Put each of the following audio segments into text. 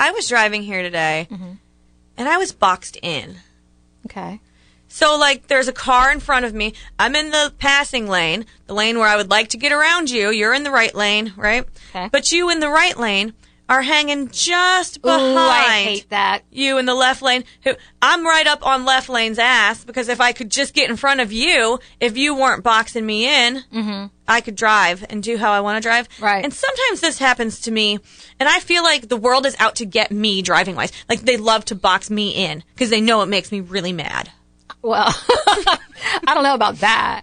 I was driving here today, mm-hmm. and I was boxed in. Okay. So, like, there's a car in front of me. I'm in the passing lane, the lane where I would like to get around you. You're in the right lane, right? Okay. But you in the right lane are hanging just behind Ooh, I hate that. you in the left lane. Who I'm right up on left lane's ass because if I could just get in front of you, if you weren't boxing me in, mm-hmm. I could drive and do how I want to drive. Right. And sometimes this happens to me, and I feel like the world is out to get me driving wise. Like they love to box me in because they know it makes me really mad. Well, I don't know about that,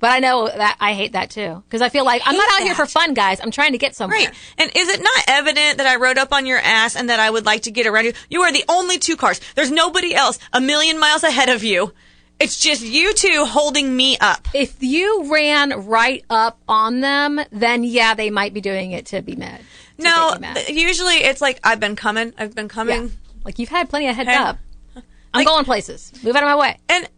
but I know that I hate that too because I feel like I'm not out here for fun, guys. I'm trying to get somewhere. Right. And is it not evident that I rode up on your ass and that I would like to get around you? You are the only two cars. There's nobody else a million miles ahead of you. It's just you two holding me up. If you ran right up on them, then yeah, they might be doing it to be mad. to No, mad. usually it's like I've been coming, I've been yeah. coming. Like you've had plenty of heads Hey. up. I'm going places. Move out of my way. And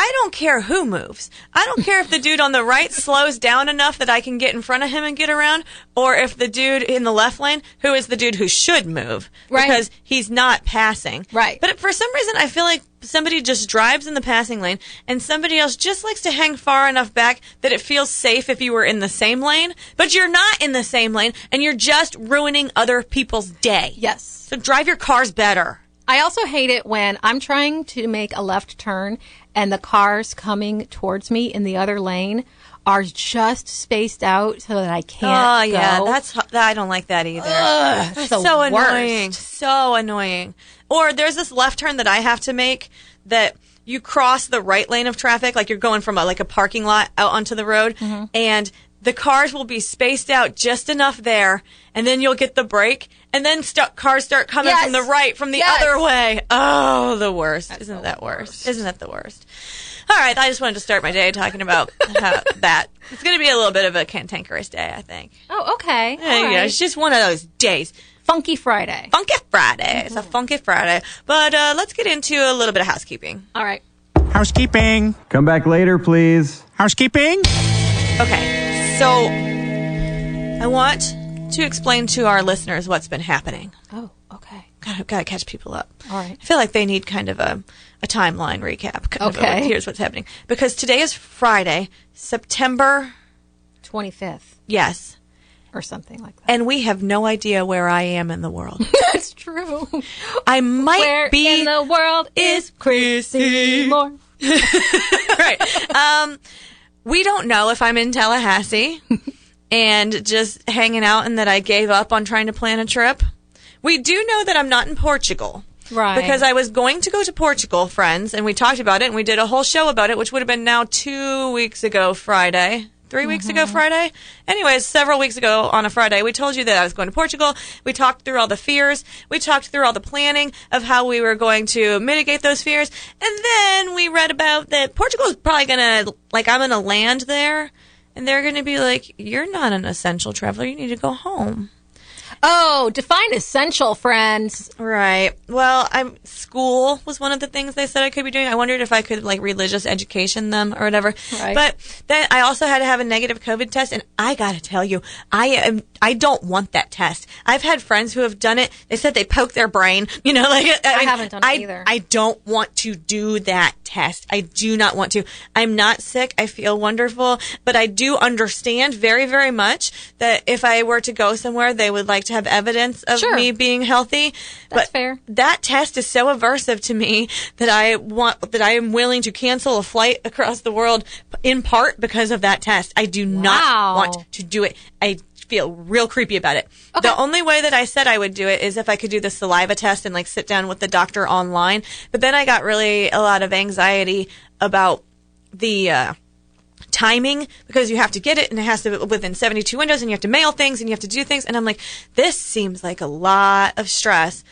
I don't care who moves. I don't care if the dude on the right slows down enough that I can get in front of him and get around, or if the dude in the left lane, who is the dude who should move, Right. because he's not passing. Right. But for some reason, I feel like somebody just drives in the passing lane, and somebody else just likes to hang far enough back that it feels safe if you were in the same lane, but you're not in the same lane, and you're just ruining other people's day. Yes. So drive your cars better. I also hate it when I'm trying to make a left turn and the cars coming towards me in the other lane are just spaced out so that I can't. Oh yeah, go. that's I don't like that either. Ugh, That's so worst. annoying. So annoying. Or there's this left turn that I have to make that you cross the right lane of traffic, like you're going from a, like a parking lot out onto the road, Mm-hmm. and the cars will be spaced out just enough there, and then you'll get the break, and then st- cars start coming Yes. from the right, from the Yes. other way. Oh, the worst! Isn't the that worst? worst. Isn't that the worst? All right, I just wanted to start my day talking about how, that. It's going to be a little bit of a cantankerous day, I think. Oh, okay. Yeah, All yeah, right. it's just one of those days. Funky Friday. Funky Friday. It's a Mm-hmm. funky Friday. But uh, let's get into a little bit of housekeeping. All right. Housekeeping. Come back later, please. Housekeeping. Okay, so I want to explain to our listeners what's been happening. Oh, okay. God, I've gotta catch people up. All right. I feel like they need kind of a, a timeline recap. Kind of a, Okay. here's what's happening. Because today is Friday, September, 25th yes, or something like that. and we have no idea where I am in the world. That's true. I might Where be in the world is Chryssy Moore? right. Um, we don't know if I'm in Tallahassee and just hanging out and that I gave up on trying to plan a trip. We do know that I'm not in Portugal. Right. Because I was going to go to Portugal, friends, and we talked about it and we did a whole show about it, which would have been now two weeks ago Friday. 3 weeks ago mm-hmm. Friday. Anyways, several weeks ago on a Friday, we told you that I was going to Portugal. We talked through all the fears. We talked through all the planning of how we were going to mitigate those fears. And then we read about that Portugal is probably going to, like, I'm going to land there and they're going to be like, you're not an essential traveler. You need to go home. Oh, define essential, friends. Right. Well, I'm school was one of the things they said I could be doing. I wondered if I could like religious education them or whatever. Right. But then I also had to have a negative COVID test, and I gotta tell you, I am I don't want that test. I've had friends who have done it. They said they poke their brain. You know, like I, mean, haven't done it I, either. I don't want to do that test. I do not want to. I'm not sick. I feel wonderful, but I do understand very, very much that if I were to go somewhere, they would like to have evidence of Sure. me being healthy. That's but fair. that test is so aversive to me that I want that I am willing to cancel a flight across the world in part because of that test. I do not want to do it. I feel real creepy about it. Okay. The only way that I said I would do it is if I could do the saliva test and like sit down with the doctor online. But then I got really a lot of anxiety about the uh, timing because you have to get it and it has to be within 72 windows and you have to mail things and you have to do things. And I'm like, this seems like a lot of stress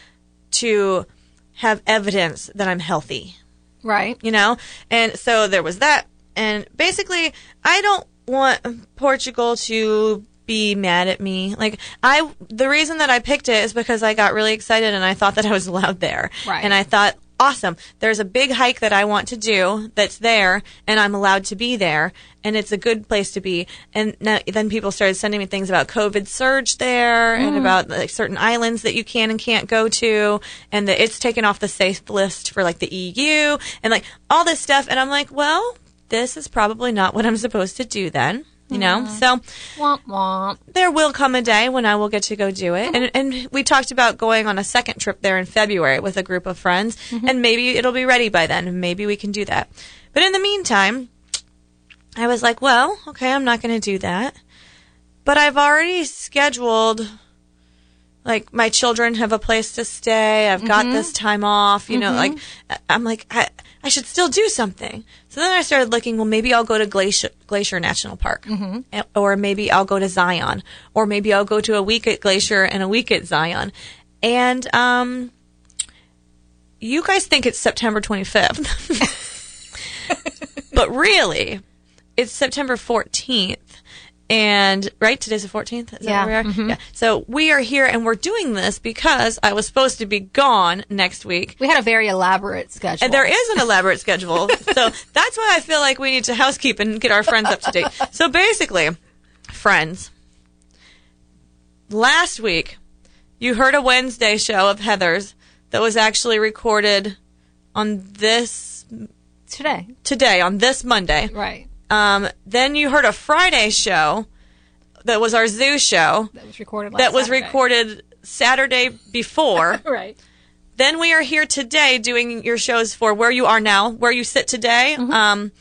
to have evidence that I'm healthy Right. you know? And so there was that. And basically, I don't want Portugal to be mad at me. Like, I, the reason that I picked it is because I got really excited and I thought that I was allowed there. Right. And I thought, awesome, there's a big hike that I want to do that's there and I'm allowed to be there and it's a good place to be. And now, then people started sending me things about COVID surge there and hmm. about like certain islands that you can and can't go to and that it's taken off the safe list for like the EU and like all this stuff. And I'm like, well, this is probably not what I'm supposed to do then. You know, mm. so Womp womp. there will come a day when I will get to go do it. And, and we talked about going on a second trip there in February with a group of friends, mm-hmm. and maybe it'll be ready by then, maybe we can do that. But in the meantime, I was like, well, okay, I'm not going to do that. But I've already scheduled, like, my children have a place to stay. I've got mm-hmm. this time off, you know, like, I- I'm like, I, I should still do something. So then I started looking, well, maybe I'll go to Glacier, Glacier National Park. Eh, Or maybe I'll go to Zion. Or maybe I'll go to a week at Glacier and a week at Zion. And, um, you guys think it's September 25th. but really, it's September 14th. And right, today's the 14th. Is Yeah, that where we are? Mm-hmm. Yeah. So we are here and we're doing this because I was supposed to be gone next week. We had a very elaborate schedule. And there is an elaborate schedule. So that's why I feel like we need to housekeep and get our friends up to date. So basically, friends, last week you heard a Wednesday show of Heather's that was actually recorded on this today. today, on this Monday. Right. Um, then you heard a Friday show that was our zoo show That was recorded last that was Saturday. recorded Saturday before. Right. Then we are here today doing your shows for where you are now, where you sit today. Mm-hmm. Um,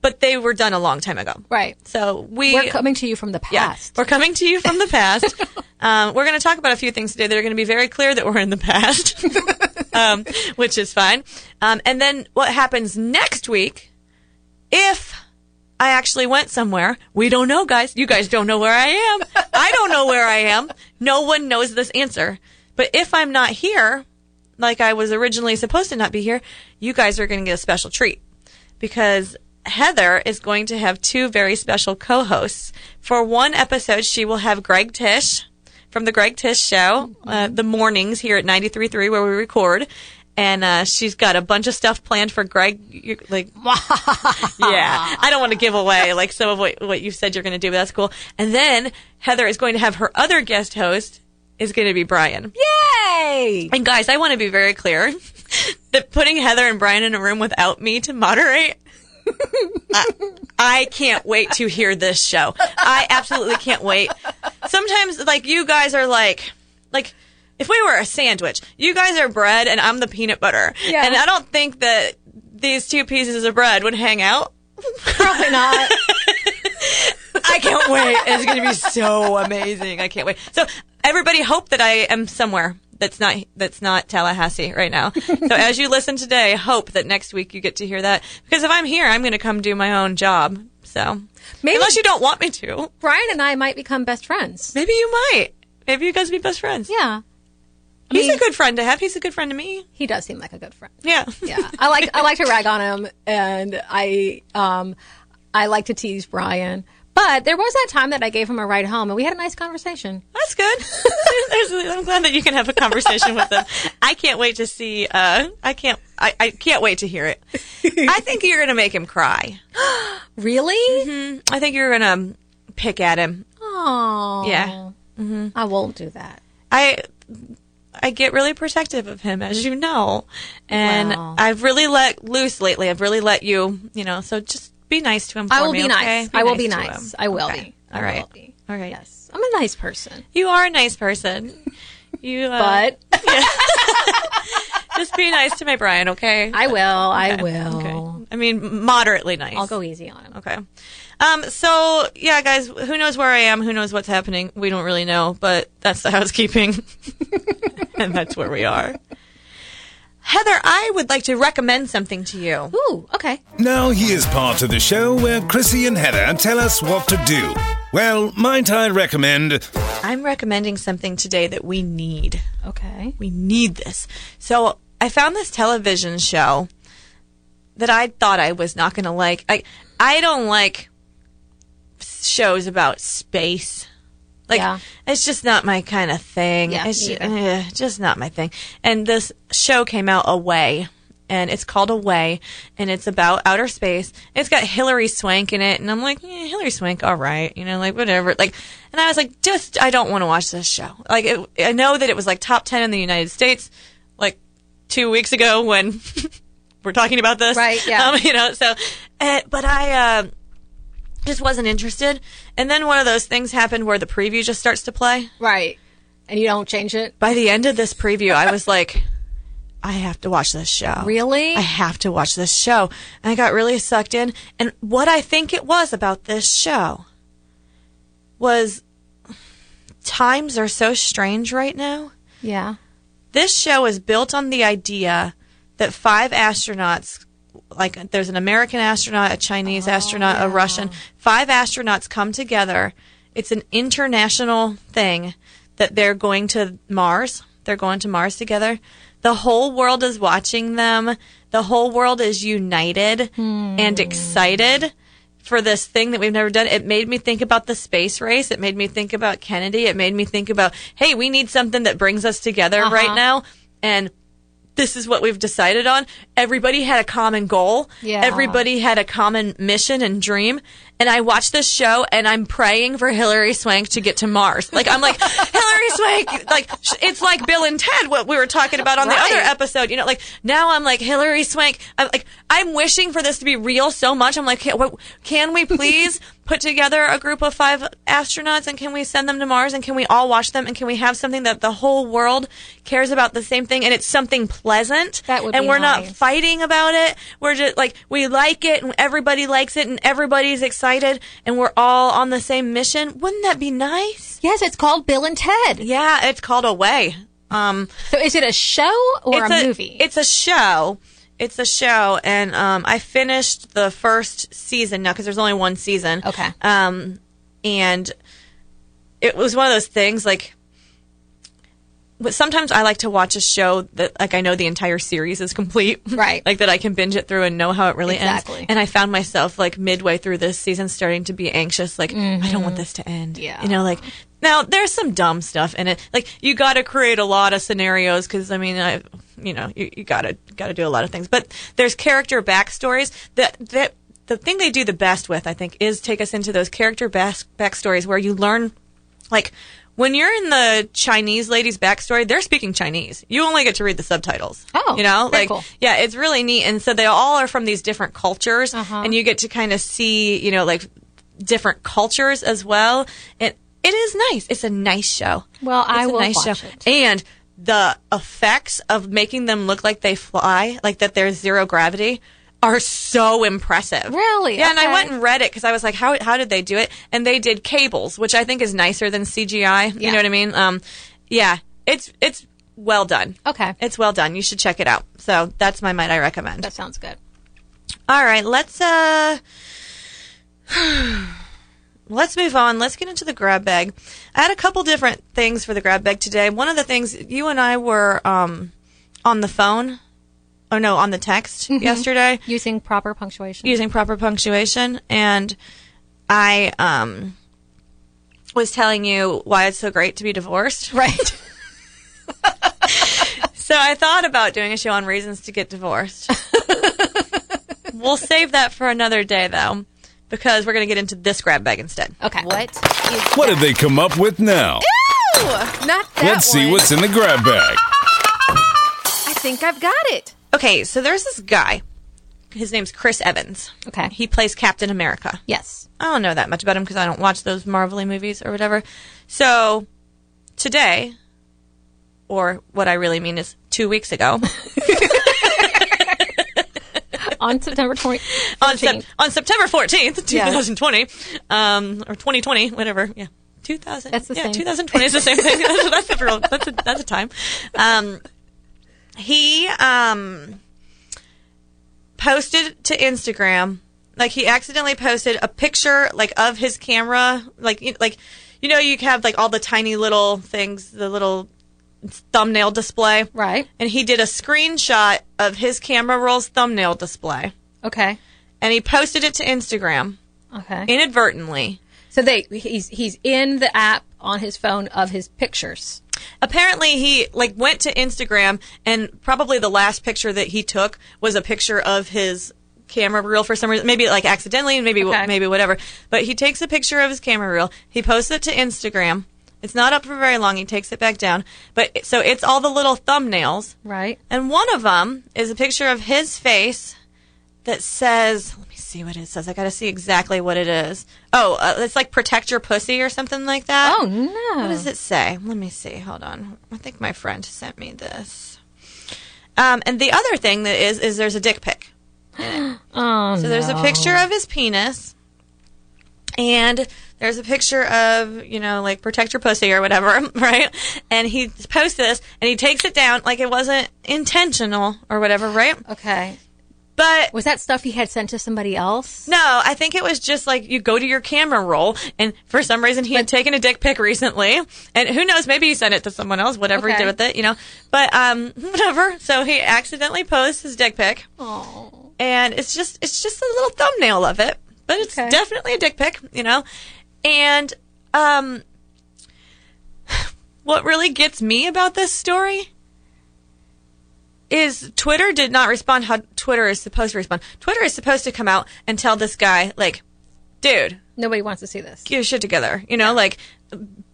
but they were done a long time ago. Right. So we We're coming to you from the yeah, past. we're coming to you from the past. um, we're going to talk about a few things today that are going to be very clear that we're in the past, um, which is fine. Um, and then what happens next week if I actually went somewhere? We don't know, guys. You guys don't know where I am. I don't know where I am. No one knows this answer. But if I'm not here, like I was originally supposed to not be here, you guys are going to get a special treat because Heather is going to have two very special co-hosts. For one episode, she will have Greg Tish from the Greg Tish Show, uh, the mornings here at 93.3 where we record. And uh, she's got a bunch of stuff planned for Greg. You're, like, yeah, I don't want to give away like some of what what you said you're going to do, but that's cool. And then Heather is going to have her other guest host is going to be Brian. Yay! And guys, I want to be very clear that putting Heather and Brian in a room without me to moderate, I, I can't wait to hear this show. I absolutely can't wait. Sometimes, like, you guys are like, like, if we were a sandwich, you guys are bread and I'm the peanut butter. Yeah. And I don't think that these two pieces of bread would hang out. Probably not. I can't wait. It's going to be so amazing. I can't wait. So everybody hope that I am somewhere that's not that's not Tallahassee right now. So as you listen today, hope that next week you get to hear that because if I'm here, I'm going to come do my own job. So Maybe unless you don't want me to, Brian and I might become best friends. maybe you might. Maybe you guys be best friends. Yeah. He's mean- a good friend to have. He's a good friend to me. He does seem like a good friend. Yeah. Yeah. I like I like to rag on him and I um I like to tease Brian. But there was that time that I gave him a ride home and we had a nice conversation. That's good. There's- I'm glad that you can have a conversation with him. I can't wait to see. Uh, I can't. I, I can't wait to hear it. I think you're gonna make him cry. Really? I think you're gonna pick at him. Oh. Yeah. I won't do that. I I get really protective of him, as you know, and Wow. I've really let loose lately. I've really let you, you know. So just be nice to him. For I will me, be okay? nice. I will be nice. I will Okay. be. All I right. will be. All right. Yes, I'm a nice person, You are a nice person. You, uh, but just be nice to my Brian, okay? I will. I will. Okay. I mean, moderately nice. I'll go easy on him. Okay. Um, so yeah, guys, who knows where I am? Who knows what's happening? We don't really know, but that's the housekeeping. and that's where we are. Heather, I would like to recommend something to you. Ooh, okay. Now here's part of the show where Chryssy and Heather tell us what to do. Well, might I recommend? I'm recommending something today that we need. Okay. We need this. So I found this television show that I thought I was not going to like. I I don't like shows about space. Like Yeah. it's just not my kind of thing. Yeah, it's just, either. Eh, just not my thing. And this show came out Away. And it's called Away, and it's about outer space. It's got Hilary Swank in it, and I'm like, yeah, Hilary Swank, all right, you know, like whatever. Like, and I was like, just I don't want to watch this show. Like, it, I know that it was like top ten in the United States, like two weeks ago when we're talking about this, Right, yeah. Um, you know, so, uh, but I uh, just wasn't interested. And then one of those things happened where the preview just starts to play. Right. And you don't change it? By the end of this preview, I was like, I have to watch this show. Really? I have to watch this show. And I got really sucked in. And what I think it was about this show was times are so strange right now. Yeah. This show is built on the idea that five astronauts, like there's an American astronaut, a Chinese oh, astronaut, a Russian, five astronauts come together. It's an international thing that they're going to Mars. They're going to Mars together. The whole world is watching them. The whole world is united hmm. and excited for this thing that we've never done. It made me think about the space race. It made me think about Kennedy. It made me think about, hey, we need something that brings us together uh-huh. right now. And this is what we've decided on. Everybody had a common goal. Yeah. Everybody had a common mission and dream. And I watched this show and I'm praying for Hilary Swank to get to Mars. Like, I'm like, Hilary Swank, like, sh- it's like Bill and Ted, what we were talking about on the other episode. You know, like, now I'm like, Hilary Swank, I'm like, I'm wishing for this to be real so much. I'm like, can, what, can we please put together a group of five astronauts and can we send them to Mars and can we all watch them and can we have something that the whole world cares about the same thing and it's something pleasant That would and we're not fighting about it. We're just like we like it and everybody likes it and everybody's excited and we're all on the same mission. Wouldn't that be nice? Yes, it's called Bill and Ted. Yeah, it's called Away. Um So is it a show or it's a, movie? It's a show. It's a show, and um, I finished the first season now because there's only one season. Okay. Um, and it was one of those things like. But sometimes I like to watch a show that, like, I know the entire series is complete, Right. like that I can binge it through and know how it really Exactly. ends. And I found myself like midway through this season starting to be anxious, like I don't want this to end. Mm-hmm. Yeah. you know, like now there's some dumb stuff in it. Like you got to create a lot of scenarios because I mean, I, you know, you, you gotta gotta do a lot of things. But there's character backstories that that the thing they do the best with, I think, is take us into those character back, backstories where you learn, like. When you're in the Chinese lady's backstory, they're speaking Chinese. You only get to read the subtitles. Oh, you know, like cool. yeah, it's really neat. And so they all are from these different cultures, Uh-huh. and you get to kind of see, you know, like different cultures as well. And it is nice. It's a nice show. Well, I It's a will nice watch show. it. And the effects of making them look like they fly, like that there's zero gravity, are so impressive. Really? Yeah, and I went and read it because I was like, how how did they do it? And they did cables, which I think is nicer than CGI. You Yeah. know what I mean? Um, yeah, it's it's well done. Okay. It's well done. You should check it out. So that's my might I recommend. that sounds good. All right, let's uh let's move on. Let's get into the grab bag. I had a couple different things for the grab bag today. One of the things you and I were um on the phone or no, on the text yesterday Using proper punctuation. using proper punctuation and I um was telling you why it's so great to be divorced. right. So I thought about doing a show on reasons to get divorced. we'll save that for another day though, because we're going to get into this grab bag instead. Okay. What? What did they come up with now? Ooh, not that Let's see what's in the grab bag. I think I've got it. Okay, so there's this guy his name's Chris Evans. Okay. He plays Captain America. Yes. I don't know that much about him because I don't watch those Marvel movies or whatever. So today, or what I really mean is two weeks ago, On September 20, on, Sep- 14th. on September 14th, Yeah. 2020, um, or 2020, whatever. Yeah. 2000. That's the yeah, same. 2020 is the same thing. that's, that's, a that's, a, that's a time. Um, he um, posted to Instagram, like he accidentally posted a picture like of his camera, like you- like you know you have like all the tiny little things, the little thumbnail display, Right. And he did a screenshot of his camera roll's thumbnail display, Okay. and he posted it to Instagram Okay. inadvertently. so they he's he's in the app on his phone of his pictures. Apparently he like went to Instagram and probably the last picture that he took was a picture of his camera reel for some reason. Maybe like accidentally maybe Okay. maybe whatever. But he takes a picture of his camera reel. He posts it to Instagram. It's not up for very long. He takes it back down. But so it's all the little thumbnails. Right. and one of them is a picture of his face that says see what it says i gotta see exactly what it is oh uh, it's like protect your pussy or something like that Oh no. what does it say? Let me see. Hold on. I think my friend sent me this. Um, and the other thing that is is there's a dick pic. Oh So there's a picture of his penis, and there's a picture of you know like protect your pussy or whatever, right? And he posts this, and he takes it down like it wasn't intentional or whatever, right? Okay. But Was that stuff he had sent to somebody else? No, I think it was just like you go to your camera roll, and for some reason he had taken a dick pic recently, and who knows, maybe he sent it to someone else, whatever he did with it, you know. But um, whatever. So he accidentally posts his dick pic, Oh. and it's just it's just a little thumbnail of it, but it's Okay. definitely a dick pic, you know. And um, what really gets me about this story is Twitter did not respond how Twitter is supposed to respond. Twitter is supposed to come out and tell this guy, like, dude, Nobody wants to see this. get your shit together. You know, like,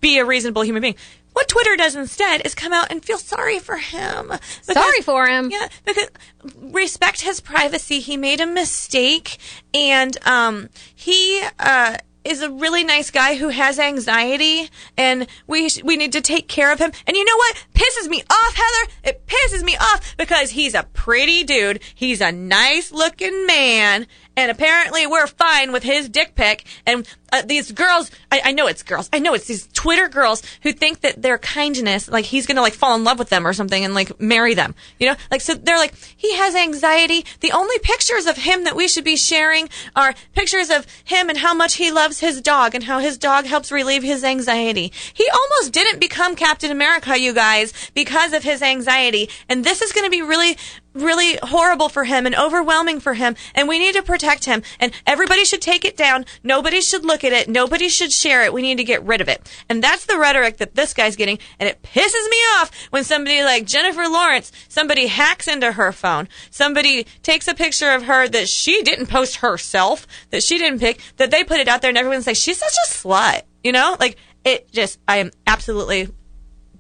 be a reasonable human being. What Twitter does instead is come out and feel sorry for him. Because- Sorry for him. Yeah, because respect his privacy. He made a mistake, and um, he uh, is a really nice guy who has anxiety, and we sh- we need to take care of him. And you know what pisses me off, Heather? It pisses me off because he's a pretty dude. He's a nice looking man. And apparently, we're fine with his dick pic. And uh, these girls, I, I know it's girls. I know it's these Twitter girls who think that their kindness, like he's gonna like fall in love with them or something and like marry them. You know, like so they're like he has anxiety. The only pictures of him that we should be sharing are pictures of him and how much he loves his dog and how his dog helps relieve his anxiety. He almost didn't become Captain America, you guys, because of his anxiety. And this is gonna be really really horrible for him and overwhelming for him and we need to protect him and everybody should take it down. Nobody should look at it. Nobody should share it. We need to get rid of it. And that's the rhetoric that this guy's getting and it pisses me off when somebody like Jennifer Lawrence somebody hacks into her phone. Somebody takes a picture of her that she didn't post herself that she didn't pick that they put it out there and everyone's like she's such a slut you know? Like it just I am absolutely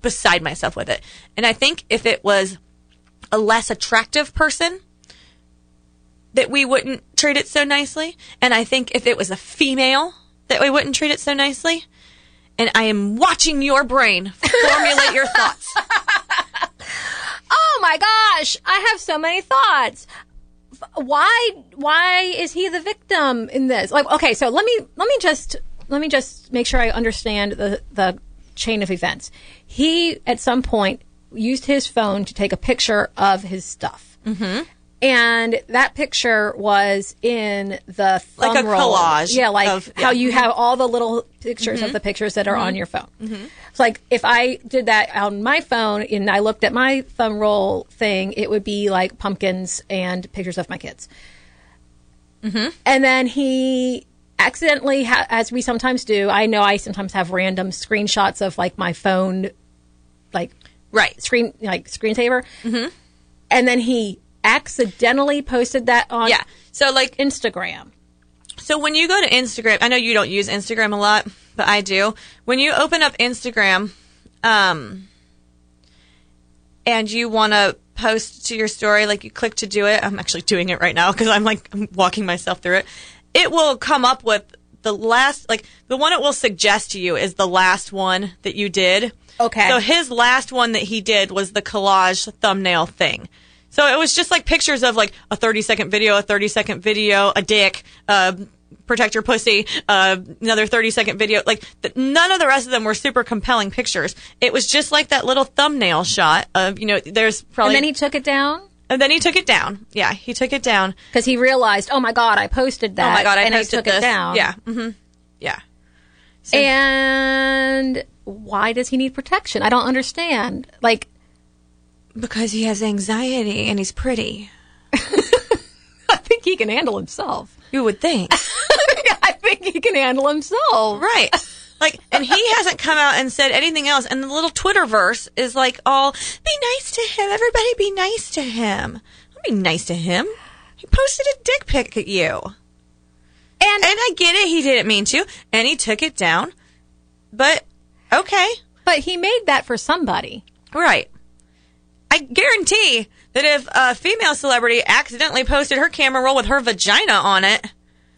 beside myself with it. And I think if it was a less attractive person, that we wouldn't treat it so nicely. And I think if it was a female, that we wouldn't treat it so nicely. And I am watching your brain formulate your thoughts. Oh my gosh, I have so many thoughts. Why why is he the victim in this? Like okay, so let me let me just let me just make sure I understand the the chain of events. He at some point used his phone to take a picture of his stuff. Mm-hmm. And that picture was in the thumb Like a roll. collage Yeah, like of- how yeah. you have all the little pictures of mm-hmm. the pictures that are on mm-hmm. your phone. Mm-hmm. It's like if I did that on my phone and I looked at my thumb roll thing, it would be like pumpkins and pictures of my kids. And then he accidentally, ha- as we sometimes do, I know I sometimes have random screenshots of like my phone, like Right. screen, like screensaver. Mm-hmm. And then he accidentally posted that on Yeah. So like Instagram. So when you go to Instagram, I know you don't use Instagram a lot, but I do. When you open up Instagram, um, and you want to post to your story, like you click to do it. I'm actually doing it right now because I'm like I'm walking myself through it. It will come up with the last, like the one it will suggest to you is the last one that you did. Okay. So his last one that he did was the collage thumbnail thing. So it was just like pictures of like a 30 second video, a 30 second video, a dick, uh, protect your pussy, uh, another 30 second video. Like th- none of the rest of them were super compelling pictures. It was just like that little thumbnail shot of, you know, there's probably. and then he took it down and then he took it down. Yeah, he took it down. because he realized, oh my god, I posted that. oh my god, I and posted I took this. it down. Yeah. mm-hmm. Yeah. And why does he need protection? I don't understand. Like, Because he has anxiety and he's pretty. I think he can handle himself. You would think. I think he can handle himself. Right. Like, and he hasn't come out and said anything else. And the little Twitterverse is like, all, be nice to him. Everybody be nice to him. Don't be nice to him. He posted a dick pic at you. And And I get it. He didn't mean to. And he took it down. But, okay. but he made that for somebody. Right. I guarantee that if a female celebrity accidentally posted her camera roll with her vagina on it,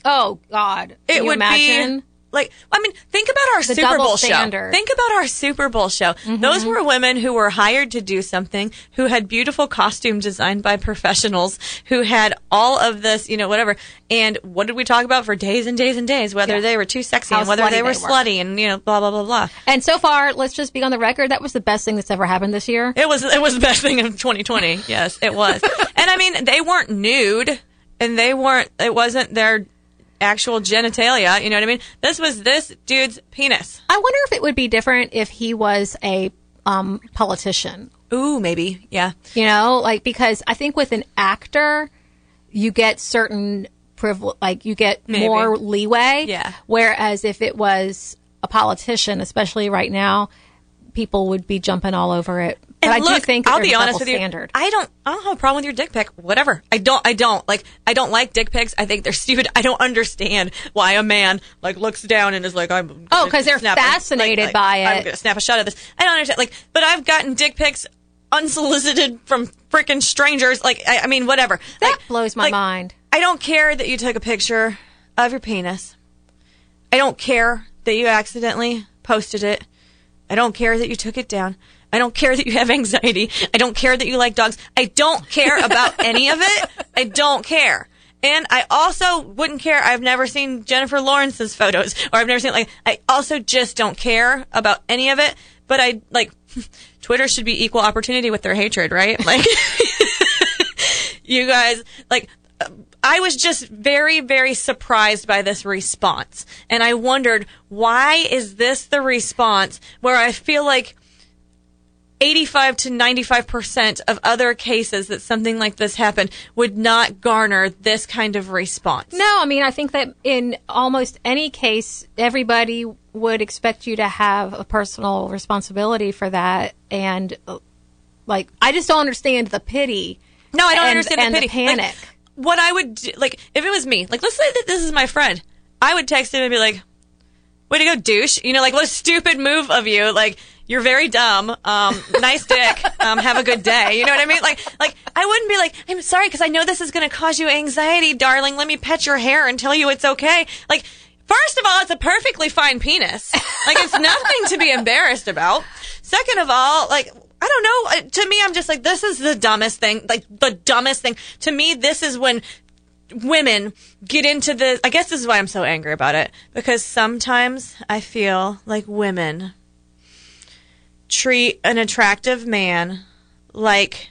Oh God! it Can you would imagine? be like I mean, think about our The Super Bowl standard. Mm-hmm. show. Think about our Super Bowl show. Those were women who were hired to do something, who had beautiful costume designed by professionals, who had all of this, you know, whatever. And what did we talk about for days and days and days? Whether Yeah. they were too sexy How and whether they were they were. slutty and you know, blah blah blah blah. And so far, let's just be on the record. That was the best thing that's ever happened this year. It was it was the best thing of 2020. Yes, it was. and I mean, they weren't nude, and they weren't. It wasn't their actual genitalia. You know what I mean? This was this dude's penis. I wonder if it would be different if he was a um, politician. Ooh, maybe. Yeah. You know, like because I think with an actor, you get certain privilege, like you get Maybe. more leeway. Yeah. Whereas if it was a politician, especially right now, people would be jumping all over it. But And I look, do think I'll be honest with you. standard. I don't. I don't have a problem with your dick pic. Whatever. I don't. I don't like. I don't like dick pics. I think they're stupid. I don't understand why a man like looks down and is like, I'm. Oh, gonna 'cause they're a- fascinated by it. I'm gonna snap a shot of this. I don't understand. Like, but I've gotten dick pics unsolicited from freaking strangers. Like, I, I mean, whatever. That Like- blows my like, mind. I don't care that you took a picture of your penis. I don't care that you accidentally posted it. I don't care that you took it down. I don't care that you have anxiety. I don't care that you like dogs. I don't care about any of it. I don't care. And I also wouldn't care. I've never seen Jennifer Lawrence's photos, or I've never seen like. I also just don't care about any of it. But I like. Twitter should be equal opportunity with their hatred, right? Like, you guys like uh, I was just very very surprised by this response and I wondered why is this the response where I feel like 85 to 95% of other cases that something like this happened would not garner this kind of response. No, I mean, I think that in almost any case, everybody would expect you to have a personal responsibility for that. And, like, I just don't understand the pity. No, I don't and- understand and the the pity. Like, panic. what I would do, like if it was me, like let's say that this is my friend, I would text him and be like, "Way to go, douche!" You know, like what a stupid move of you. Like you're very dumb. Um, nice dick. Um, have a good day. You know what I mean? Like, like I wouldn't be like, "I'm sorry," because I know this is going to cause you anxiety, darling. Let me pet your hair and tell you it's okay. Like. First of all, it's a perfectly fine penis. Like it's nothing to be embarrassed about. Second of all, like I don't know. To me, I'm just like this is the dumbest thing. Like the dumbest thing. To me, this is when women get into the. I guess this is why I'm so angry about it because sometimes I feel like women treat an attractive man like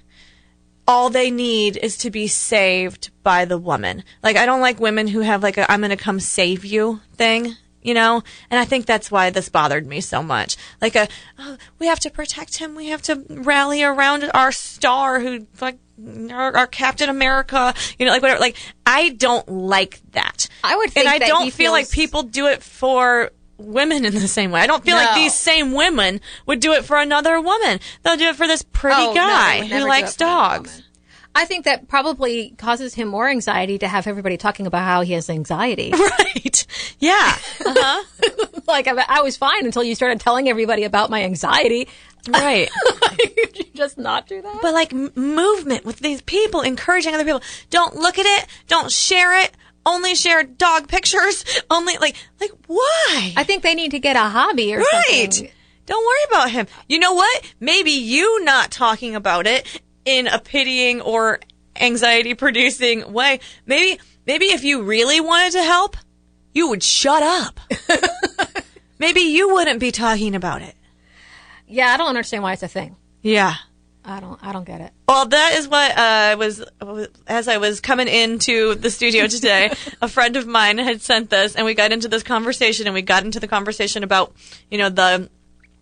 all they need is to be saved by the woman. Like I don't like women who have like a I'm going to come save you thing, you know? And I think that's why this bothered me so much. Like a oh, we have to protect him. We have to rally around our star who like our, our Captain America, you know, like whatever. Like I don't like that. I would think and I don't feel like people do it for women in the same way. I don't feel like these same women would do it for another woman. They'll do it for this pretty Oh, guy would who likes it for another dogs. I think that probably causes him more anxiety to have everybody talking about how he has anxiety. Right. Yeah. Uh-huh. like, I, was fine until you started telling everybody about my anxiety. right. just not do that? but like movement with these people, encouraging other people. Don't look at it. Don't share it. Only share dog pictures. Only like like why? I think they need to get a hobby or right. something. Don't worry about him. You know what? Maybe you not talking about it in a pitying or anxiety producing way. Maybe maybe if you really wanted to help, you would shut up. Maybe you wouldn't be talking about it. Yeah, I don't understand why it's a thing. Yeah. I don't. I don't get it. Well, that is what uh, was as I was coming into the studio today. a friend of mine had sent this, and we got into this conversation, and we got into the conversation about you know the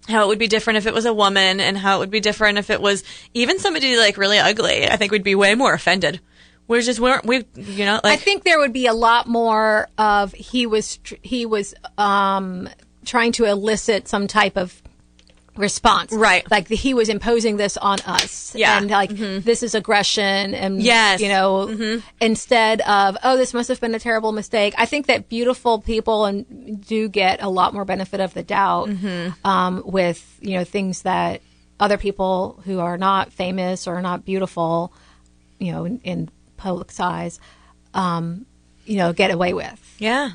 how it would be different if it was a woman, and how it would be different if it was even somebody like really ugly. I think we'd be way more offended. We're just weren't we? You know, I think there would be a lot more of he was he was um, trying to elicit some type of response, Right. Like the, he was imposing this on us, Yeah. and like this is aggression, and Yes. you know, instead of oh, this must have been a terrible mistake. I think that beautiful people and do get a lot more benefit of the doubt um, with you know things that other people who are not famous or not beautiful, you know, in, in public size, um, you know, get away with. yeah.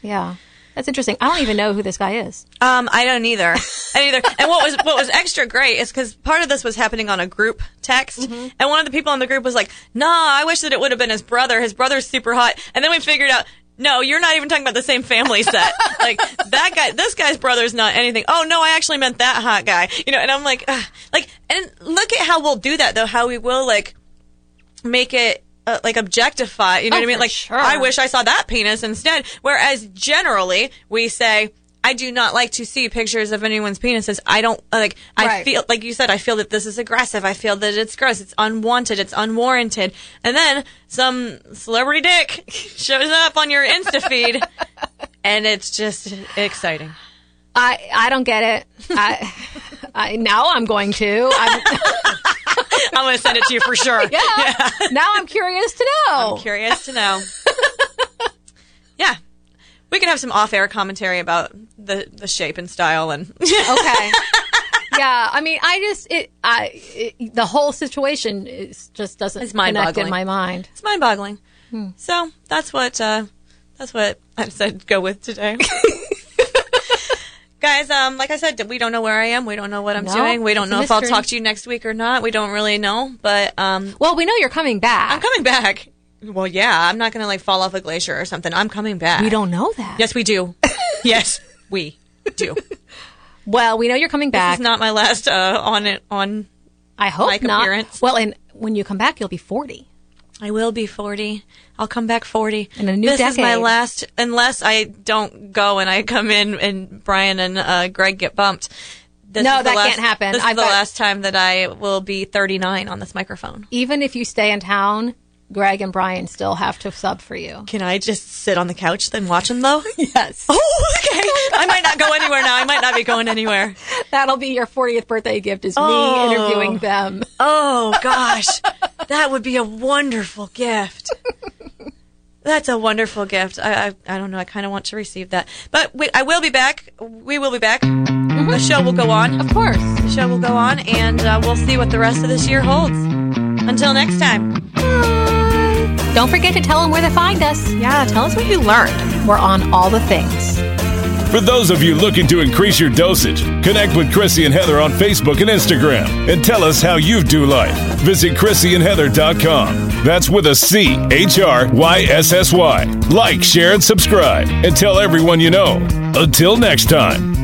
Yeah, that's interesting. I don't even know who this guy is. Um, I don't either. I either. And what was what was extra great is because part of this was happening on a group text, Mm-hmm. and one of the people in the group was like, "Nah, I wish that it would have been his brother. His brother's super hot." And then we figured out. No, you're not even talking about the same family set. like that guy, this guy's brother's not anything. Oh no, I actually meant that hot guy. You know, and I'm like, Ugh. like, and look at how we'll do that though. How we will like make it uh, like objectify. You know Oh, what I mean? Like, sure. I wish I saw that penis instead. Whereas generally we say, I do not like to see pictures of anyone's penises. I don't like. I Right. feel like you said. I feel that this is aggressive. I feel that it's gross. It's unwanted. It's unwarranted. And then some celebrity dick shows up on your Insta feed, and it's just exciting. I I don't get it. I, I now I'm going to. I'm, I'm going to send it to you for sure. yeah. Now I'm curious to know. Curious to know. yeah. We can have some off-air commentary about the, the shape and style and okay. Yeah, I mean, I just it, I it, the whole situation is just doesn't It's connect mind-boggling. in my mind. it's mind-boggling. So that's what uh, that's what I decided to go with today. Guys, um, like I said, we don't know where I am. We don't know what I'm No, doing. We don't know if I'll talk to you next week or not. We don't really know, but um, Well, we know you're coming back. I'm coming back. Well, yeah, I'm not gonna like fall off a glacier or something. I'm coming back. we don't know that. Yes, we do. yes, we do. Well, we know you're coming back. This is not my last uh, on it on. I hope not. appearance. Well, and when you come back, you'll be 40. I will be 40. I'll come back 40. In a new this is my last, unless I don't go and I come in and Brian and uh, Greg get bumped. This No, that last- can't happen. This is I've the got- last time that I will be 39 on this microphone. Even if you stay in town, Greg and Brian still have to sub for you. Can I just sit on the couch then watch them though? Yes. oh, okay. I might not go anywhere now. I might not be going anywhere. That'll be your 40th birthday gift is Oh. me interviewing them. Oh gosh, that would be a wonderful gift. That's a wonderful gift. I I, I don't know. I kind of want to receive that, but we, I will be back. We will be back. The show will go on. Of course. The show will go on, and uh, we'll see what the rest of this year holds. Until next time. Bye. Don't forget to tell them where to find us. Yeah, tell us what you learned. We're on all the things. For those of you looking to increase your dosage, connect with Chryssy and Heather on Facebook and Instagram and tell us how you do life. Visit ChryssyandHeather.com. That's with a C H R Y S S Y. Like, share, and subscribe, and tell everyone you know. Until next time.